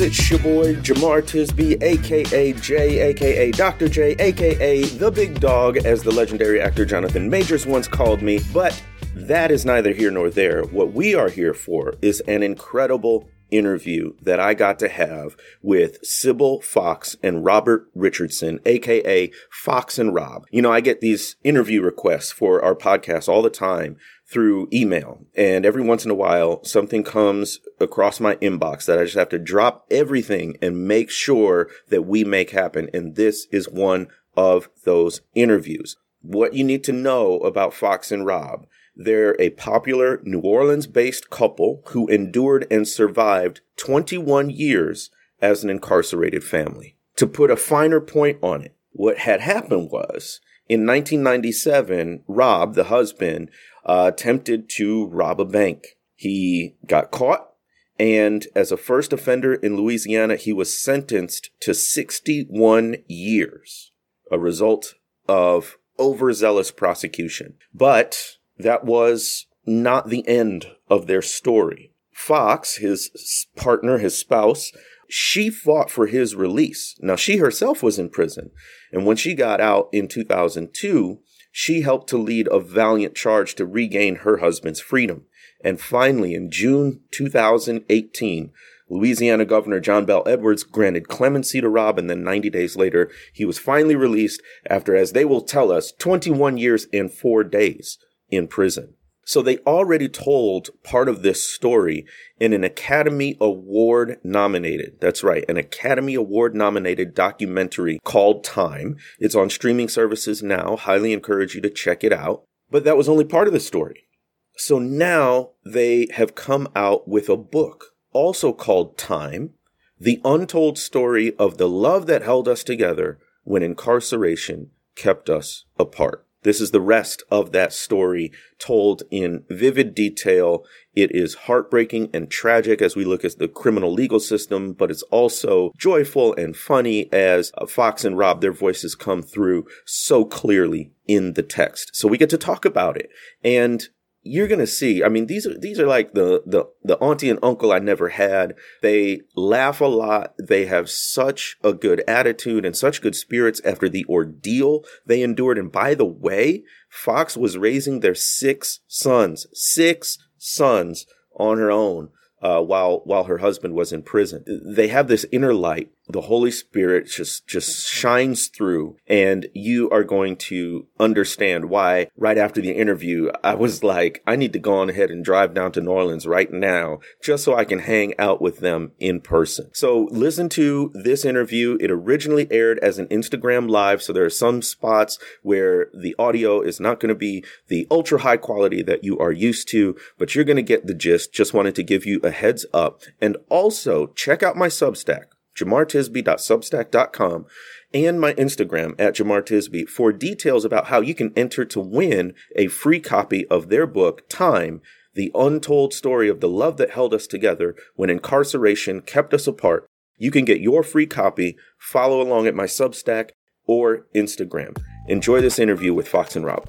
it's your boy Jemar Tisby, aka J, aka Dr. J, aka the big dog, as the legendary actor Jonathan Majors once called me. But that is neither here nor there. What we are here for is an incredible interview that I got to have with Sibil Fox and Robert Richardson, aka Fox and Rob. You know, I get these interview requests for our podcast all the time through email. And every once in a while, something comes across my inbox that I just have to drop everything and make sure that we make happen. And this is one of those interviews. What you need to know about Fox and Rob. They're a popular New Orleans based couple who endured and survived 21 years as an incarcerated family. To put a finer point on it, what had happened was in 1997, Rob, the husband, uh, attempted to rob a bank. He got caught, and as a first offender in Louisiana, he was sentenced to 61 years, a result of overzealous prosecution. But that was not the end of their story. Fox, his partner, his spouse, she fought for his release. Now, she herself was in prison. And when she got out in 2002, she helped to lead a valiant charge to regain her husband's freedom. And finally, in June 2018, Louisiana Governor John Bel Edwards granted clemency to Rob, and then 90 days later, he was finally released after, as they will tell us, 21 years and four days in prison. So they already told part of this story in an Academy Award nominated, that's right, an Academy Award nominated documentary called Time. It's on streaming services now. Highly encourage you to check it out. But that was only part of the story. So now they have come out with a book also called Time, the untold story of the love that held us together when incarceration kept us apart. This is the rest of that story told in vivid detail. It is heartbreaking and tragic as we look at the criminal legal system, but it's also joyful and funny as uh, Fox and Rob, their voices come through so clearly in the text. So we get to talk about it. And you're gonna see. I mean, these are these are like the the the auntie and uncle I never had. They laugh a lot. They have such a good attitude and such good spirits after the ordeal they endured. And by the way, Fox was raising their six sons, six sons on her own uh, while while her husband was in prison. They have this inner light. The Holy Spirit just just shines through, and you are going to understand why. Right after the interview, I was like, I need to go on ahead and drive down to New Orleans right now, just so I can hang out with them in person. So listen to this interview. It originally aired as an Instagram live, so there are some spots where the audio is not going to be the ultra high quality that you are used to, but you're going to get the gist. Just wanted to give you a heads up. And also check out my Substack, jemartisby.substack.com and my Instagram at jemartisby for details about how you can enter to win a free copy of their book, Time, the untold story of the love that held us together when incarceration kept us apart. You can get your free copy, follow along at my Substack or Instagram. Enjoy this interview with Fox and Rob.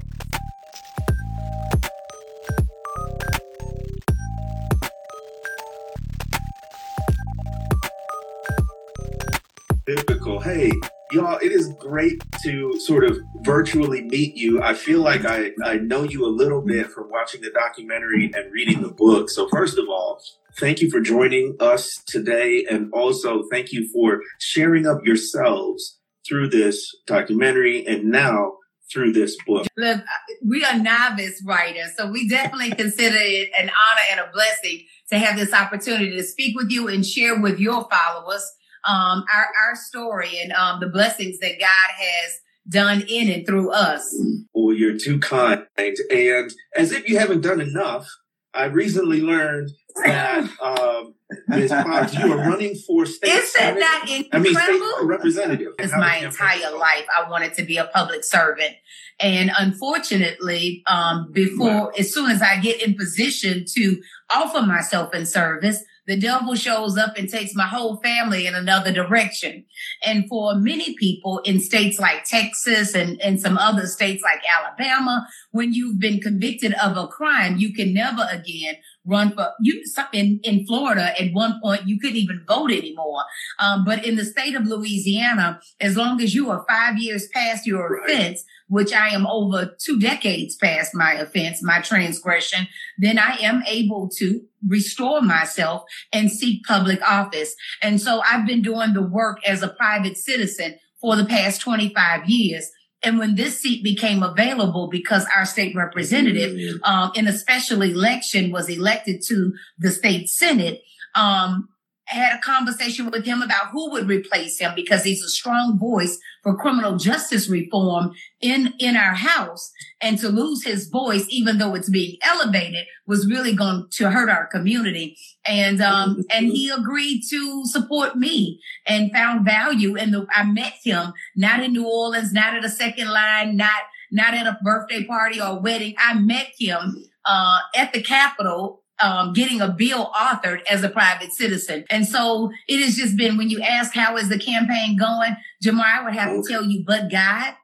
Typical. Hey, y'all, it is great to sort of virtually meet you. I feel like I, I know you a little bit from watching the documentary and reading the book. So, first of all, thank you for joining us today. And also, thank you for sharing up yourselves through this documentary and now through this book. Look, we are novice writers, so we definitely consider it an honor and a blessing to have this opportunity to speak with you and share with your followers um, our, our story and um, the blessings that God has done in and through us. Well, you're too kind. And as if you haven't done enough, I recently learned that um, Ms. Fox, you are running for state. Is that not incredible? I mean, state representative. It's my entire life. I wanted to be a public servant. And unfortunately, um, before, as soon as I get in position to offer myself in service, the devil shows up and takes my whole family in another direction. And for many people in states like Texas and, and some other states like Alabama, when you've been convicted of a crime, you can never again run for you in, in Florida at one point you couldn't even vote anymore. Um, but in the state of Louisiana, as long as you are five years past your right. offense, which I am over two decades past my offense, my transgression, then I am able to restore myself and seek public office. And so I've been doing the work as a private citizen for the past 25 years. And when this seat became available, because our state representative mm-hmm. um, in a special election was elected to the state senate, um, had a conversation with him about who would replace him because he's a strong voice for criminal justice reform in in our house. And to lose his voice even though it's being elevated was really going to hurt our community. And um and he agreed to support me and found value in the I met him not in New Orleans not at a second line not not at a birthday party or wedding. I met him uh, at the Capitol um, getting a bill authored as a private citizen. And so it has just been when you ask how is the campaign going, Jemar, I would have to tell you, but God,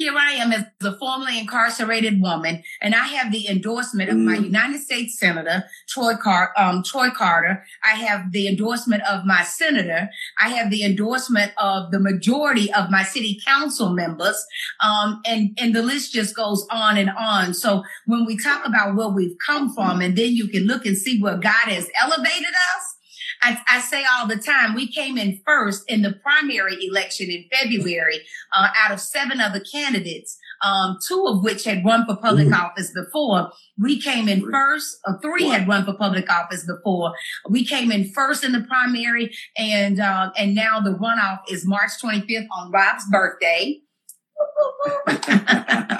here I am as a formerly incarcerated woman, and I have the endorsement of my mm. United States Senator Troy, Car- um, Troy Carter. I have the endorsement of my senator. I have the endorsement of the majority of my city council members, um, and and the list just goes on and on. So when we talk about where we've come from, and then you can look and see where God has elevated us I, I, say all the time, we came in first in the primary election in February uh, out of seven other candidates, um, two of which had run for public Ooh. office before. We came in first, or three what? had run for public office before. We came in first in the primary, and uh, and now the runoff is March 25th on Rob's birthday.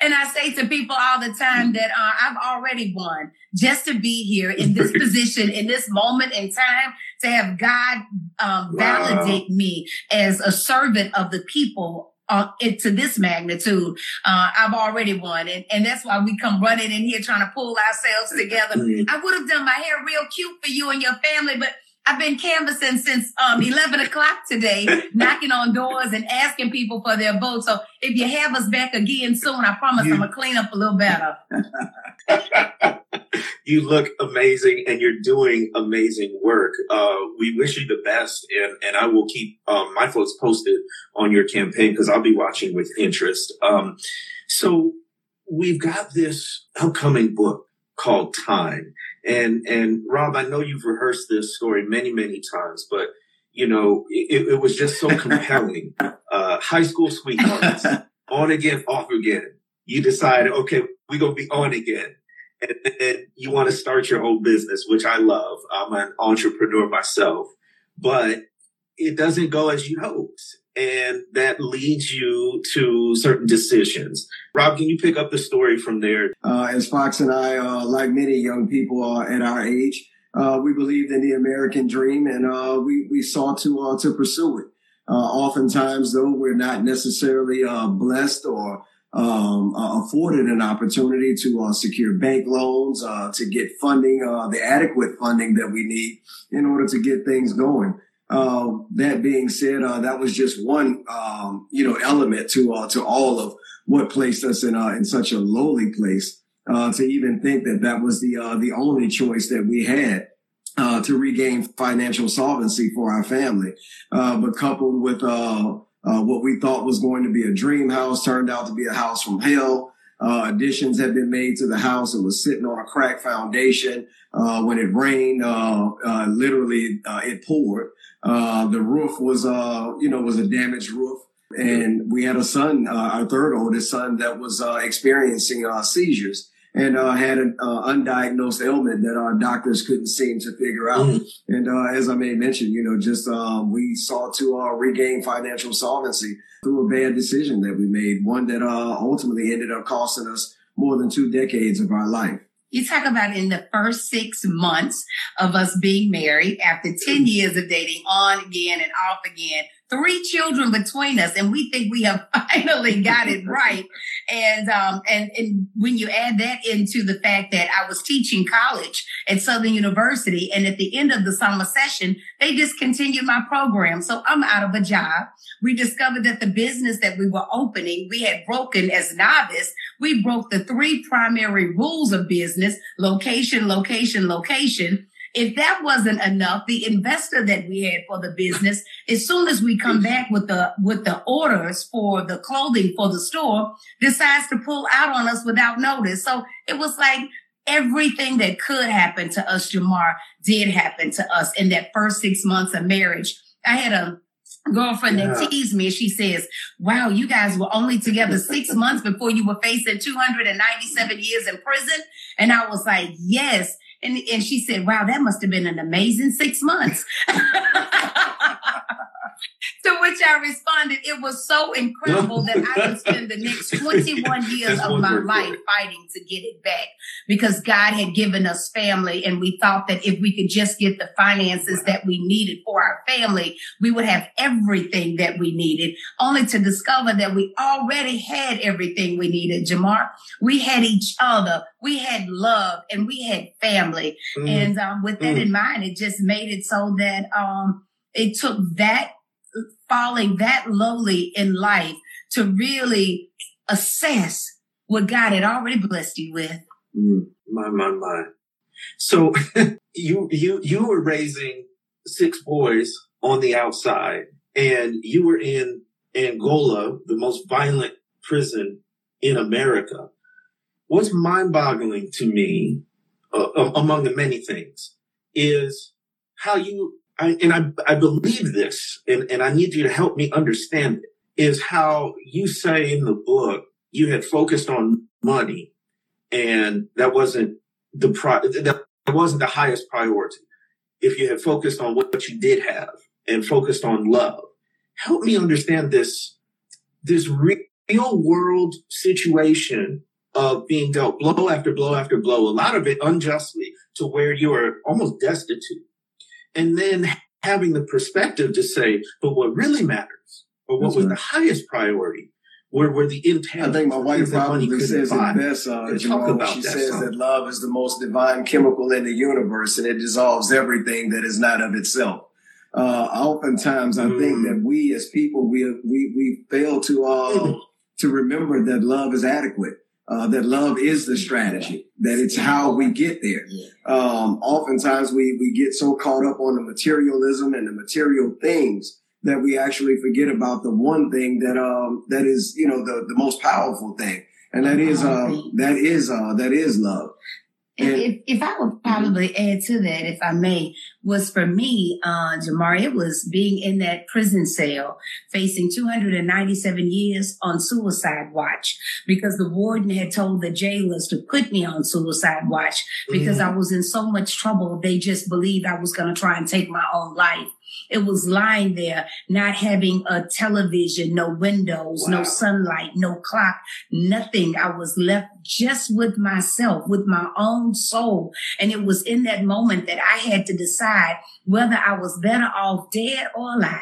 and I say to people all the time that uh, I've already won just to be here in this position, in this moment in time, to have God um, validate wow. me as a servant of the people uh, it, to this magnitude, uh, I've already won. And, and that's why we come running in here trying to pull ourselves together. I would have done my hair real cute for you and your family, but I've been canvassing since um, 11 o'clock today, knocking on doors and asking people for their vote. So if you have us back again soon, I promise you, I'm going to clean up a little better. you look amazing and you're doing amazing work. Uh, we wish you the best and, and I will keep um, my folks posted on your campaign because I'll be watching with interest. Um, so we've got this upcoming book called Time. And and Rob, I know you've rehearsed this story many, many times, but you know, it, it was just so compelling. Uh, high school sweethearts, on again, off again. You decide, okay, we're gonna be on again. And then you want to start your own business, which I love. I'm an entrepreneur myself, but it doesn't go as you hoped and that leads you to certain decisions. Rob, can you pick up the story from there? Uh, as Fox and I, uh, like many young people uh, at our age, uh, we believed in the American dream and uh, we, we sought to, uh, to pursue it. oftentimes, though, we're not necessarily blessed or um, afforded an opportunity to secure bank loans, to get funding, the adequate funding that we need in order to get things going. Uh, that being said, uh, that was just one, um, you know, element to uh, to all of what placed us in uh, in such a lowly place. Uh, to even think that that was the uh, the only choice that we had to regain financial solvency for our family, but coupled with what we thought was going to be a dream house turned out to be a house from hell. Uh, additions had been made to the house. It was sitting on a crack foundation. Uh, when it rained, uh, literally, it poured. Uh, the roof was, uh, you know, was a damaged roof. And we had a son, uh, our third oldest son that was, uh, experiencing, uh, seizures and, uh, had an uh, undiagnosed ailment that our doctors couldn't seem to figure out. Mm-hmm. And, uh, as I may mention, you know, just, uh, we sought to, regain financial solvency through a bad decision that we made, one that, ultimately ended up costing us more than two decades of our life. You talk about in the first six months of us being married, after 10 mm. years of dating on again and off again, three children between us, and we think we have finally got it right. And um, and and when you add that into the fact that I was teaching college at Southern University, and at the end of the summer session, they discontinued my program, so I'm out of a job. We discovered that the business that we were opening, we had broken as novice We broke the three primary rules of business location, location, location. If that wasn't enough, the investor that we had for the business, as soon as we come back with the with the orders for the clothing for the store, decides to pull out on us without notice. So it was like everything that could happen to us, Jemar, did happen to us in that first six months of marriage. I had a girlfriend yeah. that teased me. She says, wow, you guys were only together six months before you were facing 297 years in prison. And I was like, yes. And, and she said, wow, that must have been an amazing six months. to which I responded, it was so incredible that I would spend the next 21 years of my life fighting to get it back because God had given us family and we thought that if we could just get the finances that we needed for our family, we would have everything that we needed, only to discover that we already had everything we needed, Jemar. We had each other, we had love, and we had family. Mm. And um, with that mm. in mind, it just made it so that um, it took that falling that lowly in life to really assess what God had already blessed you with. Mm, my, my, my. So you, you, you were raising six boys on the outside and you were in Angola, the most violent prison in America. What's mind boggling to me, uh, among the many things, is how you I, and I, I believe this, and, and I need you to help me understand it, is how you say in the book, you had focused on money and that wasn't the that wasn't the highest priority. If you had focused on what you did have and focused on love, help me understand this, this real world situation of being dealt blow after blow after blow, a lot of it unjustly to where you are almost destitute and then having the perspective to say, but what really matters, or what That's was right. the highest priority, where were the intangibles. I think my wife probably says it best. Uh, talk about she that says song. that love is the most divine chemical in the universe, and it dissolves everything that is not of itself. Uh, oftentimes, I mm. think that we as people we we we fail to uh, mm. to remember that love is adequate uh, that love is the strategy, that it's how we get there. Um, oftentimes we, we get so caught up on the materialism and the material things that we actually forget about the one thing that, um, that is, you know, the, the most powerful thing. And that is, uh, that is, uh, that is love. If, if, I would probably add to that, if I may, was for me, uh, Jamar, it was being in that prison cell, facing 297 years on suicide watch, because the warden had told the jailers to put me on suicide watch because mm-hmm. I was in so much trouble. They just believed I was going to try and take my own life. It was lying there, not having a television, no windows, wow. no sunlight, no clock, nothing. I was left just with myself, with my own soul. And it was in that moment that I had to decide whether I was better off dead or alive.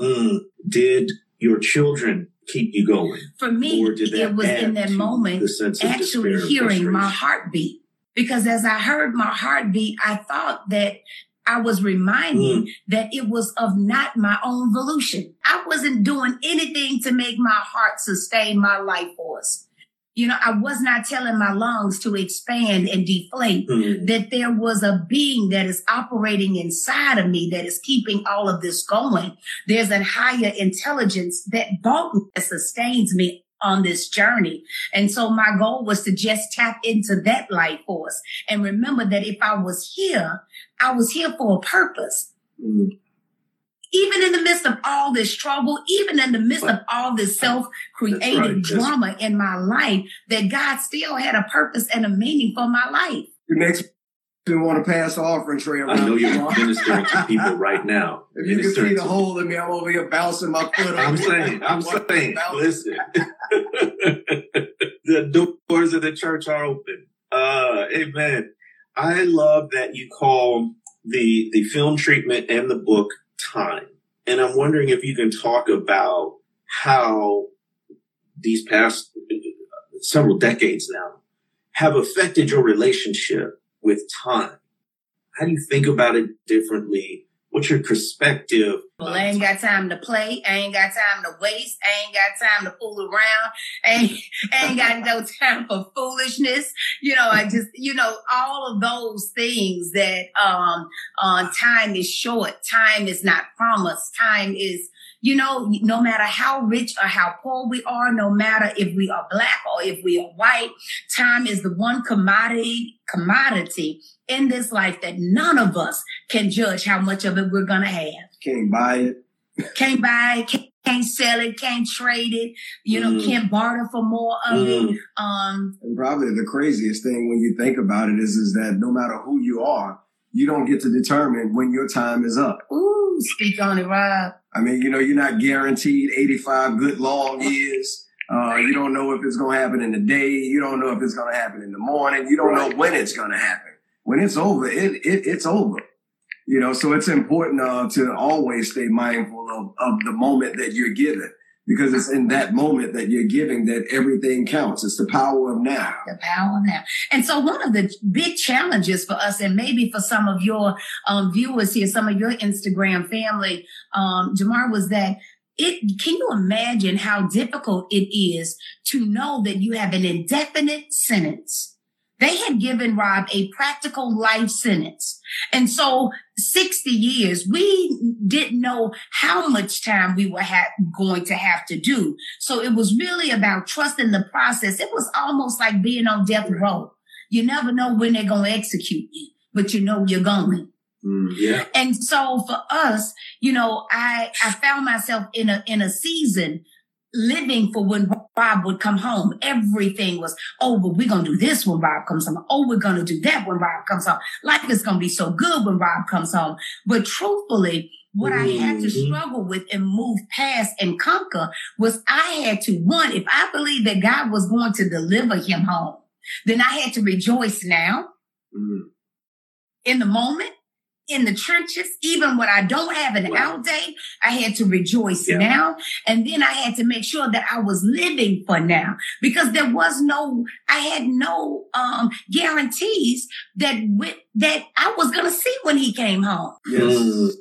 Mm, did your children keep you going? For me, it was in that moment actually hearing my heartbeat. Because as I heard my heartbeat, I thought that I was reminding mm. that it was of not my own volition. I wasn't doing anything to make my heart sustain my life force. You know, I was not telling my lungs to expand and deflate, mm. that there was a being that is operating inside of me that is keeping all of this going. There's a higher intelligence that bought me, that sustains me on this journey. And so my goal was to just tap into that life force and remember that if I was here, I was here for a purpose. Mm. Even in the midst of all this trouble, even in the midst but, of all this self-created right. drama in my life, that God still had a purpose and a meaning for my life. The next you want to pass the offering tray around. I know you're ministering to people right now. If you can see the hole in me, I'm over here bouncing my foot. I'm saying, I'm saying, listen. the doors of the church are open. Uh, amen. I love that you call the the film treatment and the book time. And I'm wondering if you can talk about how these past uh, several decades now have affected your relationship with time. How do you think about it differently what's your perspective? Well, I ain't got time to play. I ain't got time to waste. I ain't got time to fool around. I ain't, I ain't got no time for foolishness. You know, I just, you know, all of those things that, um, uh, time is short. Time is not promised. Time is, you know, no matter how rich or how poor we are, no matter if we are black or if we are white, time is the one commodity, commodity in this life that none of us can judge how much of it we're going to have. Can't buy it. Can't buy it. Can't, can't sell it. Can't trade it. You know, mm. can't barter for more of mm. it. Um, and probably the craziest thing when you think about it is, is that no matter who you are, you don't get to determine when your time is up. Ooh, speak on it, Rob. I mean, you know, you're not guaranteed 85 good long years. Uh, you don't know if it's going to happen in the day. You don't know if it's going to happen in the morning. You don't know when it's going to happen when it's over, it, it it's over. You know, so it's important uh, to always stay mindful of, of the moment that you're given because it's in that moment that you're giving that everything counts. It's the power of now. The power of now. And so one of the big challenges for us, and maybe for some of your um, viewers here, some of your Instagram family, um, Jemar, was that it, can you imagine how difficult it is to know that you have an indefinite sentence? They had given Rob a practical life sentence. And so 60 years, we didn't know how much time we were ha- going to have to do. So it was really about trusting the process. It was almost like being on death row. You never know when they're going to execute you, but you know you're going. Mm, yeah. And so for us, you know, I, I found myself in a, in a season living for when Rob would come home. Everything was, oh, but we're going to do this when Bob comes home. Oh, we're going to do that when Bob comes home. Life is going to be so good when Bob comes home. But truthfully, what. I had to mm-hmm. struggle with and move past and conquer was I had to, one, if I believed that God was going to deliver him home, then I had to rejoice now mm-hmm. in the moment in the trenches, even when I don't have an out day, I had to rejoice yeah. now. And then I had to make sure that I was living for now because there was no, I had no, um, guarantees that that I was going to see when he came home. Yes.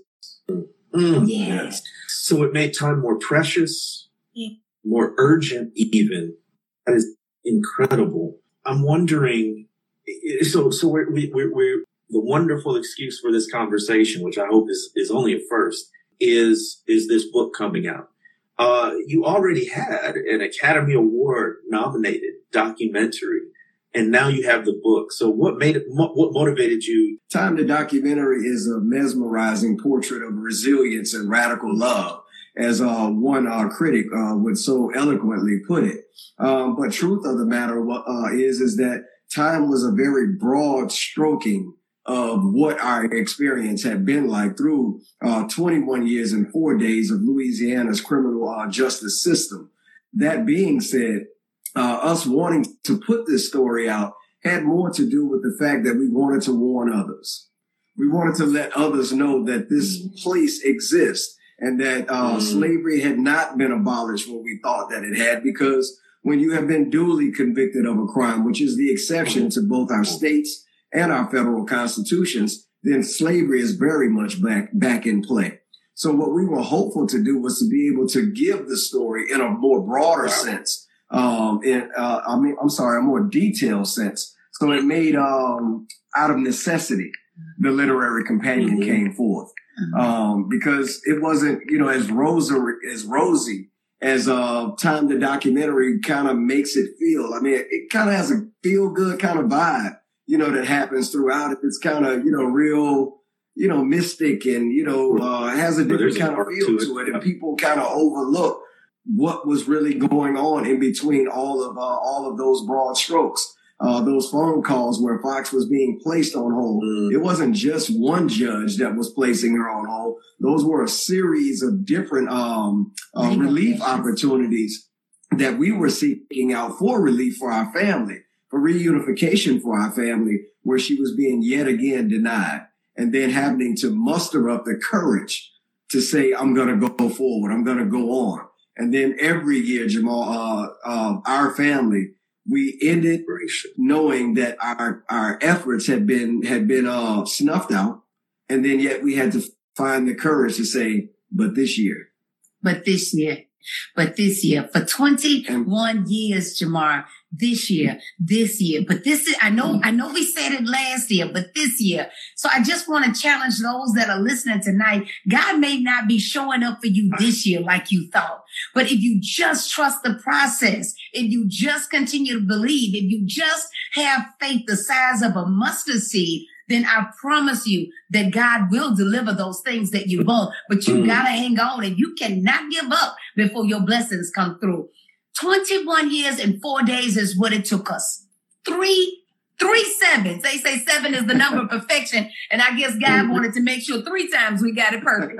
Mm. Yes. So it made time more precious, yeah. more urgent, even. That is incredible. I'm wondering, so, so we're, we, we're, we're the wonderful excuse for this conversation, which I hope is, is only a first, is, is this book coming out. Uh, you already had an Academy Award nominated documentary and now you have the book. So what made it, what motivated you? Time the documentary is a mesmerizing portrait of resilience and radical love, as uh, one uh, critic uh, would so eloquently put it. Um, but truth of the matter uh, is, is that time was a very broad stroking of what our experience had been like through uh, 21 years and four days of Louisiana's criminal uh, justice system. That being said, uh, us wanting to put this story out had more to do with the fact that we wanted to warn others. We wanted to let others know that this mm. place exists and that uh, mm. slavery had not been abolished when we thought that it had because when you have been duly convicted of a crime, which is the exception to both our states and our federal constitutions, then slavery is very much back, back in play. So what we were hopeful to do was to be able to give the story in a more broader wow. sense. Um, in, uh, I mean, I'm sorry, a more detailed sense. So it made, um, out of necessity, the literary companion mm-hmm. came forth. Mm-hmm. Um, because it wasn't, you know, as rosy, as rosy as, uh, time the documentary kind of makes it feel. I mean, it, it kind of has a feel good kind of vibe you know, that happens throughout it. It's kind of, you know, real, you know, mystic and, you know, uh, has a different kind of feel to it. And people kind of overlook what was really going on in between all of, uh, all of those broad strokes. Uh, those phone calls where Fox was being placed on hold. Mm. It wasn't just one judge that was placing her on hold. Those were a series of different, um, uh, relief opportunities that we were seeking out for relief for our family for reunification for our family where she was being yet again denied and then having to muster up the courage to say, I'm going to go forward. I'm going to go on. And then every year, Jamal, uh, uh, our family, we ended knowing that our, our efforts had been, had been, uh, snuffed out. And then yet we had to find the courage to say, but this year. But this year. But this year, for 21 years, Jemar, this year, this year, but this is, I know, I know we said it last year, but this year. So I just want to challenge those that are listening tonight. God may not be showing up for you this year like you thought, but if you just trust the process, if you just continue to believe, if you just have faith the size of a mustard seed, then I promise you that God will deliver those things that you want. But you mm. gotta hang on and you cannot give up before your blessings come through. 21 years and four days is what it took us. Three, three sevens. They say seven is the number of perfection. And I guess God wanted to make sure three times we got it perfect.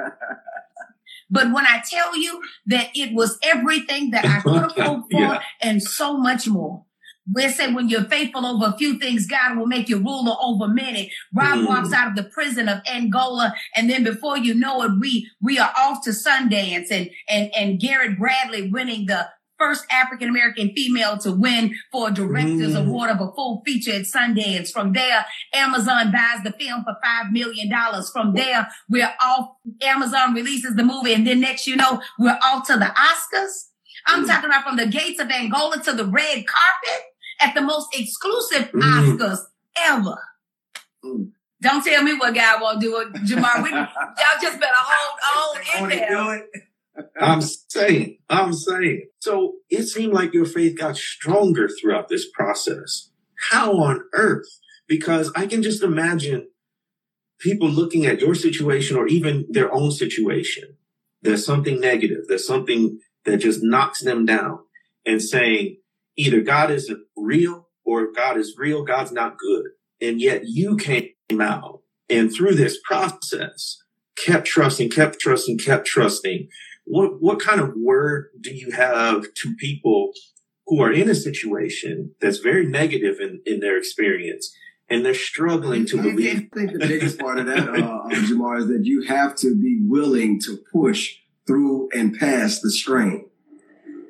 But when I tell you that it was everything that I could have hoped for yeah. and so much more. We say when you're faithful over a few things, God will make you ruler over many. Rob mm. walks out of the prison of Angola, and then before you know it, we we are off to Sundance, and and and Garrett Bradley winning the first African American female to win for a director's mm. award of a full feature at Sundance. From there, Amazon buys the film for five million dollars. From there, we're off. Amazon releases the movie, and then next, you know, we're off to the Oscars. I'm mm. talking about from the gates of Angola to the red carpet at the most exclusive mm. Oscars ever. Mm. Don't tell me what God won't do it, Jemar. We, y'all just better hold on in there. I'm saying, I'm saying. So it seemed like your faith got stronger throughout this process. How on earth? Because I can just imagine people looking at your situation or even their own situation. There's something negative. There's something that just knocks them down and saying, either God isn't real or if God is real, God's not good. And yet you came out and through this process kept trusting, kept trusting, kept trusting. What, what kind of word do you have to people who are in a situation that's very negative in, in their experience and they're struggling to believe? I think the biggest part of that, uh, uh, Jemar, is that you have to be willing to push through and past the strain.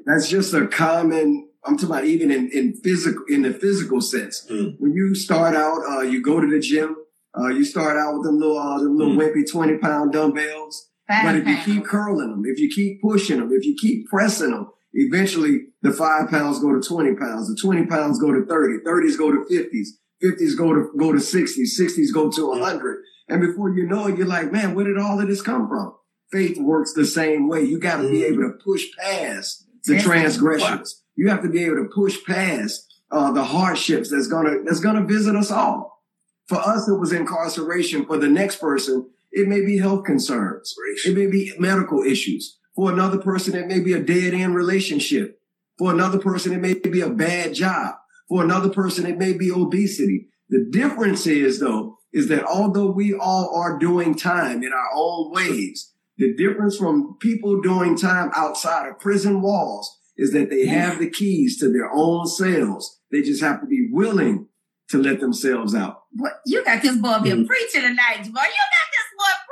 That's just a common I'm talking about even in, in physical, in the physical sense. Mm. When you start out, uh, you go to the gym, uh, you start out with them little, uh, them little mm. wimpy 20 pound dumbbells. But if you keep curling them, if you keep pushing them, if you keep pressing them, eventually the five pounds go to 20 pounds, the 20 pounds go to 30, 30s go to 50s, 50s go to, go to 60s, 60s go to 100. And before you know it, you're like, man, where did all of this come from? Faith works the same way. You got to mm. be able to push past the transgressions. You have to be able to push past uh, the hardships that's gonna that's gonna visit us all. For us, it was incarceration. For the next person, it may be health concerns. It may be medical issues. For another person, it may be a dead end relationship. For another person, it may be a bad job. For another person, it may be obesity. The difference is though, is that although we all are doing time in our own ways, the difference from people doing time outside of prison walls is that they have the keys to their own cells. They just have to be willing to let themselves out. What you got this boy being mm-hmm. preaching tonight, boy. You got this boy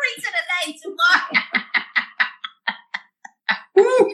preaching tonight, boy.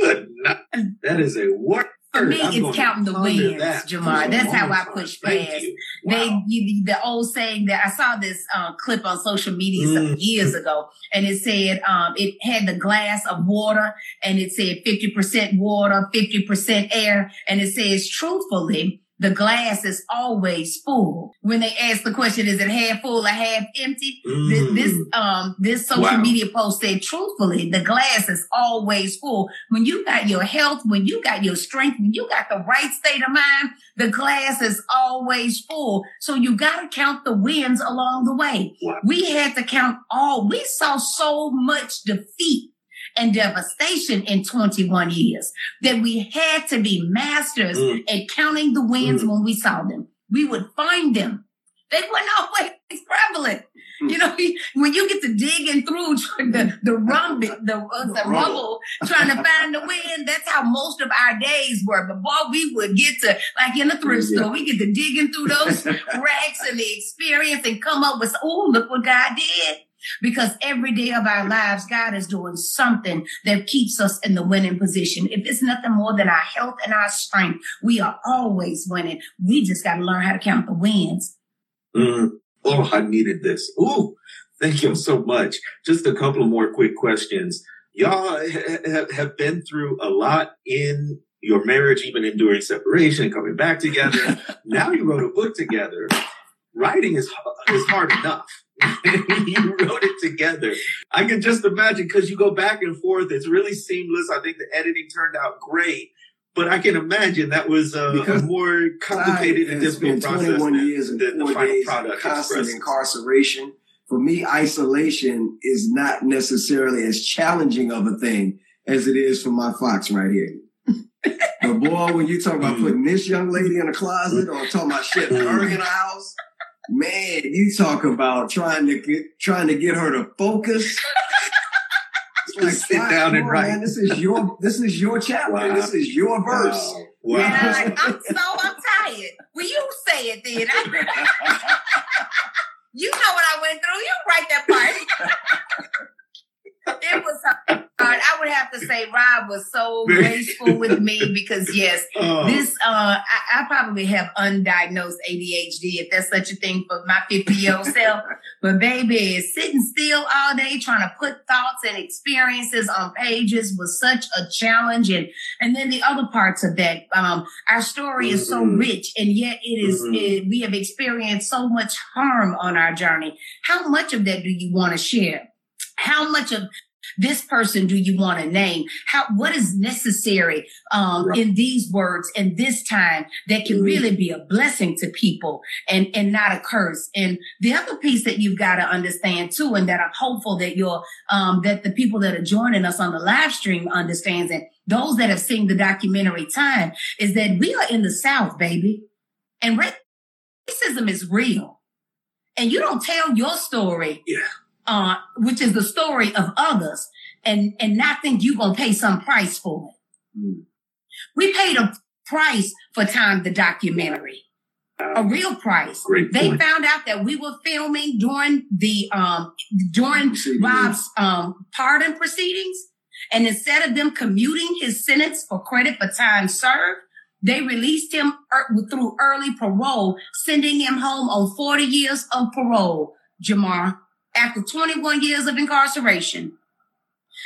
Good night. That is a word. For me, I'm it's counting the wins, that. Jemar. That's how I push past. Wow. They, you, the old saying that I saw this uh, clip on social media mm. some years ago, and it said um, it had the glass of water, and it said fifty percent water, fifty percent air, and it says truthfully the glass is always full. When they ask the question, is it half full or half empty? Mm. This, this, um, this social wow. media post said, truthfully, the glass is always full. When you got your health, when you got your strength, when you got the right state of mind, the glass is always full. So you got to count the wins along the way. Wow. We had to count all, we saw so much defeat and devastation in 21 years that we had to be masters mm. at counting the wins mm. when we saw them. We would find them. They weren't always prevalent. Mm. You know, when you get to digging through the the rumble, the, uh, the rubble, trying to find the win, that's how most of our days were. But boy, we would get to like in a thrift yeah. store, we get to digging through those racks and the experience and come up with, oh, look what God did. Because every day of our lives, God is doing something that keeps us in the winning position. If it's nothing more than our health and our strength, we are always winning. We just got to learn how to count the wins. Mm. Oh, I needed this. Ooh, Thank you so much. Just a couple of more quick questions. Y'all have been through a lot in your marriage, even enduring separation and coming back together. now you wrote a book together. Writing is, is hard enough. you wrote it together. I can just imagine because you go back and forth. It's really seamless. I think the editing turned out great. But I can imagine that was uh, a more complicated and difficult process. 21 years and four the days of constant incarceration. For me, isolation is not necessarily as challenging of a thing as it is for my fox right here. but boy, when you talk about mm. putting this young lady in a closet or talking about shit her in a house, man, you talk about trying to get trying to get her to focus. like, sit down and write. Man, this is your this is your chapter. Wow. This is your verse. Wow. Wow. And I'm I'm so I'm tired. Will you say it then? you know what I went through. You write that part. It was I would have to say Rob was so graceful with me because yes, oh. this uh, I, I, probably have undiagnosed ADHD if that's such a thing for my 50 year old self. But baby, sitting still all day trying to put thoughts and experiences on pages was such a challenge. And and then the other parts of that, um, our story mm-hmm. is so mm-hmm. rich, and yet it is, mm-hmm. it, we have experienced so much harm on our journey. How much of that do you want to share? How much of this person do you want to name? How, what is necessary, um, right. in these words in this time that can mm-hmm. really be a blessing to people and, and not a curse? And the other piece that you've got to understand too, and that I'm hopeful that you're, um, that the people that are joining us on the live stream understands and those that have seen the documentary time is that we are in the South, baby. And racism is real. And you don't tell your story yeah uh, which is the story of others, and and not think you're gonna pay some price for it. Mm. We paid a price for time the documentary. A real price. Great they found out that we were filming during the um during Rob's um pardon proceedings. And instead of them commuting his sentence for credit for time served, they released him er- through early parole, sending him home on 40 years of parole, Jemar after 21 years of incarceration.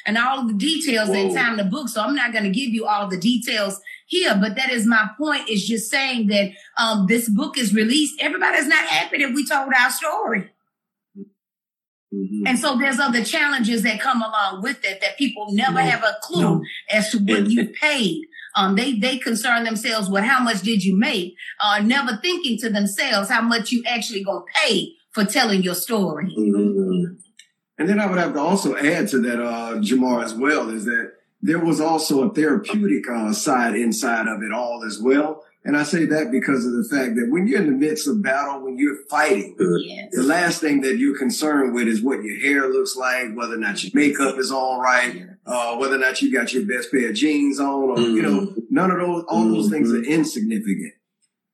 And all of the details Whoa. in time in the book. So I'm not going to give you all the details here, but that is my point is just saying that um, this book is released. Everybody's not happy that we told our story. Mm-hmm. And so there's other challenges that come along with it that people never no, have a clue no. as to what you paid. Um, they they concern themselves with how much did you make, uh, never thinking to themselves how much you actually gonna pay for telling your story. Mm-hmm. And then I would have to also add to that, uh, Jemar, as well, is that there was also a therapeutic uh, side inside of it all as well. And I say that because of the fact that when you're in the midst of battle, when you're fighting, yes. the last thing that you're concerned with is what your hair looks like, whether or not your makeup is all right, uh, whether or not you got your best pair of jeans on, or, mm-hmm. you know, mm-hmm. none of those, all those things are mm-hmm. insignificant.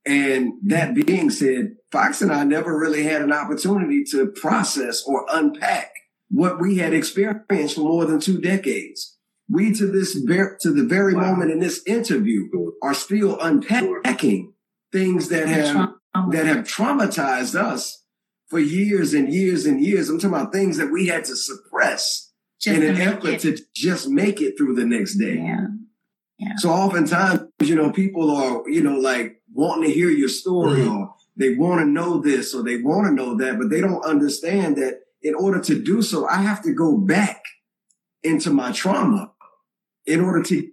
And that being said, Fox and I never really had an opportunity to process or unpack what we had experienced for more than two decades. We to this ver- to the very wow. moment in this interview are still unpacking things that have that have traumatized us for years and years and years. I'm talking about things that we had to suppress just in an effort to just make it through the next day. Yeah. Yeah. So oftentimes, you know, people are, you know, like wanting to hear your story mm-hmm. or they want to know this or they want to know that, but they don't understand that in order to do so, I have to go back into my trauma in order to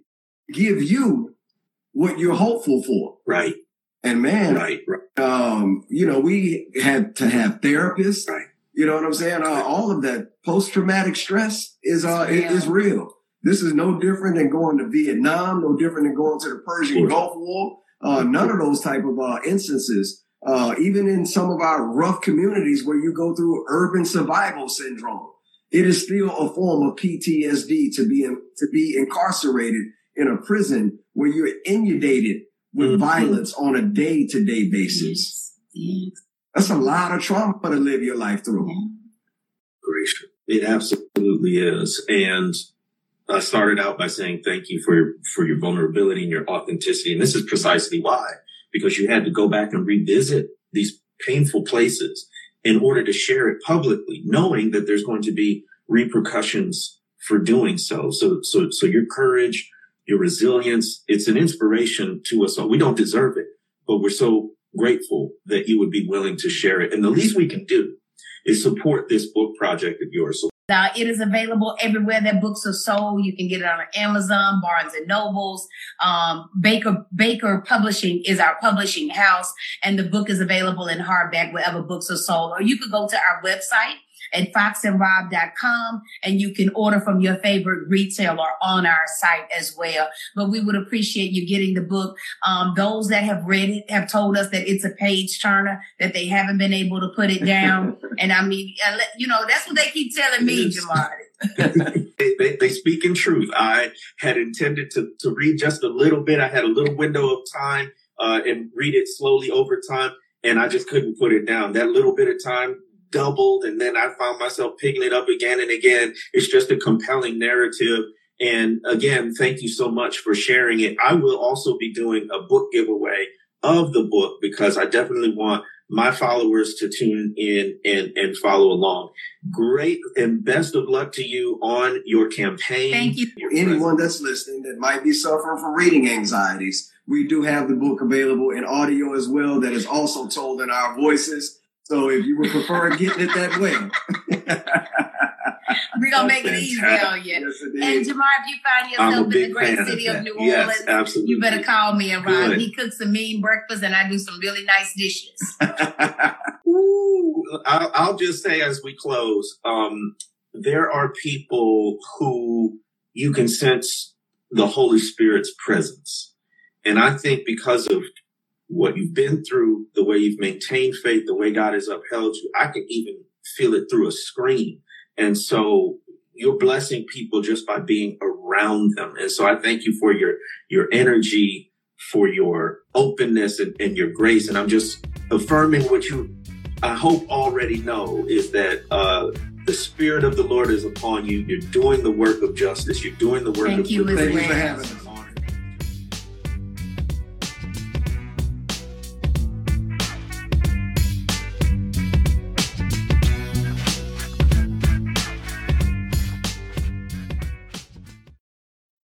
give you what you're hopeful for. Right. And man, right, right. Um, you know, we had to have therapists. Right. You know what I'm saying? Uh, all of that post traumatic stress is, uh, is real. This is no different than going to Vietnam, no different than going to the Persian Gulf War. Uh, none of those type of uh, instances, uh, even in some of our rough communities where you go through urban survival syndrome, it is still a form of PTSD to be in, to be incarcerated in a prison where you're inundated with mm-hmm. violence on a day to day basis. Yes. Yes. That's a lot of trauma to live your life through. Yeah. Gracious. It absolutely is. And I started out by saying thank you for your, for your vulnerability and your authenticity. And this is precisely why, because you had to go back and revisit these painful places in order to share it publicly, knowing that there's going to be repercussions for doing so. So, so, so your courage, your resilience, it's an inspiration to us all. We don't deserve it, but we're so grateful that you would be willing to share it. And the least we can do is support this book project of yours. Now it is available everywhere that books are sold. You can get it on Amazon, Barnes and Nobles. Um, Baker Baker Publishing is our publishing house, and the book is available in hardback wherever books are sold. Or you could go to our website at foxandrob.com and you can order from your favorite retailer on our site as well. But we would appreciate you getting the book. Um, those that have read it have told us that it's a page turner, that they haven't been able to put it down. and I mean, you know, that's what they keep telling me, Jemar. they, they, they, speak in truth. I had intended to, to read just a little bit. I had a little window of time uh, and read it slowly over time, and I just couldn't put it down. That little bit of time doubled and then I found myself picking it up again and again. It's just a compelling narrative. And again, thank you so much for sharing it. I will also be doing a book giveaway of the book because I definitely want my followers to tune in and, and follow along. Great and best of luck to you on your campaign. Thank you. Anyone that's listening that might be suffering from reading anxieties, we do have the book available in audio as well that is also told in our voices. So if you would prefer getting it that way. We're gonna make it easy on you. Yes, and Jemar, if you find yourself in the great city of, of New yes, Orleans, absolutely. you better call me and Rob. He cooks a mean breakfast and I do some really nice dishes. Ooh, I'll, I'll, just say as we close, um, there are people who you can sense the Holy Spirit's presence. And I think because of what you've been through, the way you've maintained faith, the way God has upheld you. I can even feel it through a screen. And so you're blessing people just by being around them. And so I thank you for your, your energy, for your openness and, and your grace. And I'm just affirming what you, I hope already know is that, uh, the spirit of the Lord is upon you. You're doing the work of justice. You're doing the work Thank of you, Thank you for having us.